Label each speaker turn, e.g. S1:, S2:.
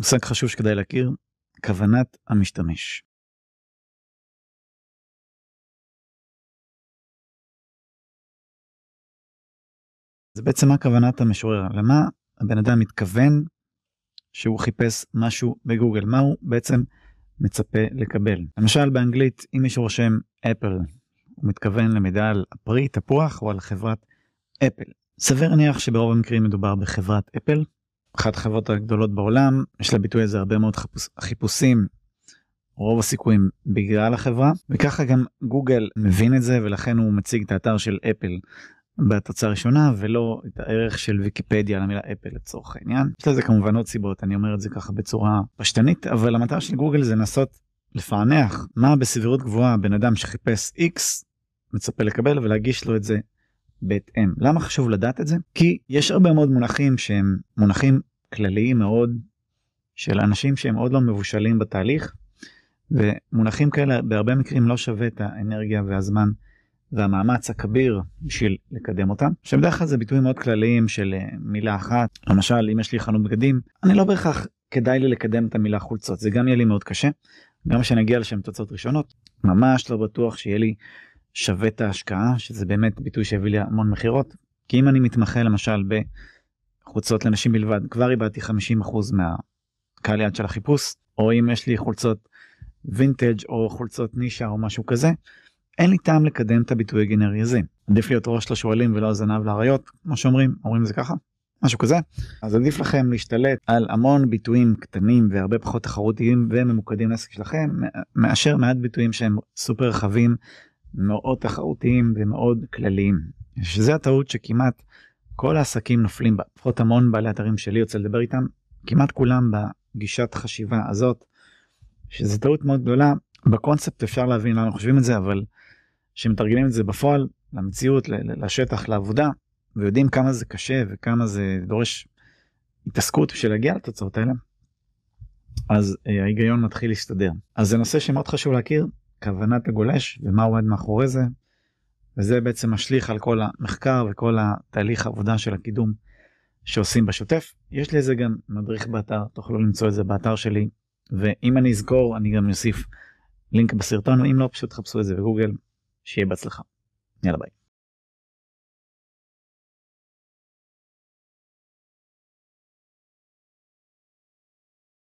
S1: מושג חשוב שכדאי להכיר, כוונת המשתמש. זה בעצם מה כוונת המשורר, למה הבן אדם מתכוון שהוא חיפש משהו בגוגל, מה הוא בעצם מצפה לקבל. למשל באנגלית אם מישהו רושם אפל, הוא מתכוון למידע על הפרי, תפוח או על חברת אפל. סביר להניח שברוב המקרים מדובר בחברת אפל, אחת החברות הגדולות בעולם, יש לביטוי הזה הרבה מאוד חיפוש, חיפושים, רוב הסיכויים בגלל החברה, וככה גם גוגל מבין את זה ולכן הוא מציג את האתר של אפל בתוצאה הראשונה ולא את הערך של ויקיפדיה למילה אפל לצורך העניין. יש לזה כמובן עוד סיבות, אני אומר את זה ככה בצורה פשטנית, אבל המטרה של גוגל זה לנסות לפענח מה בסבירות גבוהה בן אדם שחיפש x מצפה לקבל ולהגיש לו את זה בהתאם. למה חשוב לדעת את זה? כי יש הרבה מאוד מונחים שהם מונחים כלליים מאוד של אנשים שהם עוד לא מבושלים בתהליך ומונחים כאלה בהרבה מקרים לא שווה את האנרגיה והזמן והמאמץ הכביר בשביל לקדם אותם. שבדרך כלל זה ביטויים מאוד כלליים של אה, מילה אחת למשל אם יש לי חנות בגדים אני לא בהכרח כדאי לי לקדם את המילה חולצות זה גם יהיה לי מאוד קשה גם כשנגיע לשם תוצאות ראשונות ממש לא בטוח שיהיה לי שווה את ההשקעה שזה באמת ביטוי שהביא לי המון מכירות. כי אם אני מתמחה למשל בחולצות לנשים בלבד כבר איבדתי 50% מהקהל יד של החיפוש או אם יש לי חולצות וינטג' או חולצות נישה או משהו כזה אין לי טעם לקדם את הביטוי הגנרי הזה. עדיף להיות ראש לשועלים ולא זנב לאריות כמו שאומרים אומרים זה ככה משהו כזה. אז עדיף לכם להשתלט על המון ביטויים קטנים והרבה פחות תחרותיים וממוקדים לעסק שלכם מאשר מעט ביטויים שהם סופר רחבים מאוד תחרותיים ומאוד כלליים. שזה הטעות שכמעט כל העסקים נופלים בה. לפחות המון בעלי אתרים שלי יוצא לדבר איתם, כמעט כולם בגישת חשיבה הזאת, שזה טעות מאוד גדולה. בקונספט אפשר להבין למה חושבים את זה, אבל כשמתרגמים את זה בפועל, למציאות, לשטח, לעבודה, ויודעים כמה זה קשה וכמה זה דורש התעסקות בשביל להגיע לתוצאות האלה, אז אה, ההיגיון מתחיל להסתדר. אז זה נושא שמאוד חשוב להכיר, כוונת הגולש ומה עומד מאחורי זה. וזה בעצם משליך על כל המחקר וכל התהליך העבודה של הקידום שעושים בשוטף. יש לי איזה גם מדריך באתר, תוכלו למצוא את זה באתר שלי, ואם אני אזכור אני גם אוסיף לינק בסרטון, ואם לא פשוט חפשו את זה בגוגל, שיהיה בהצלחה. יאללה ביי.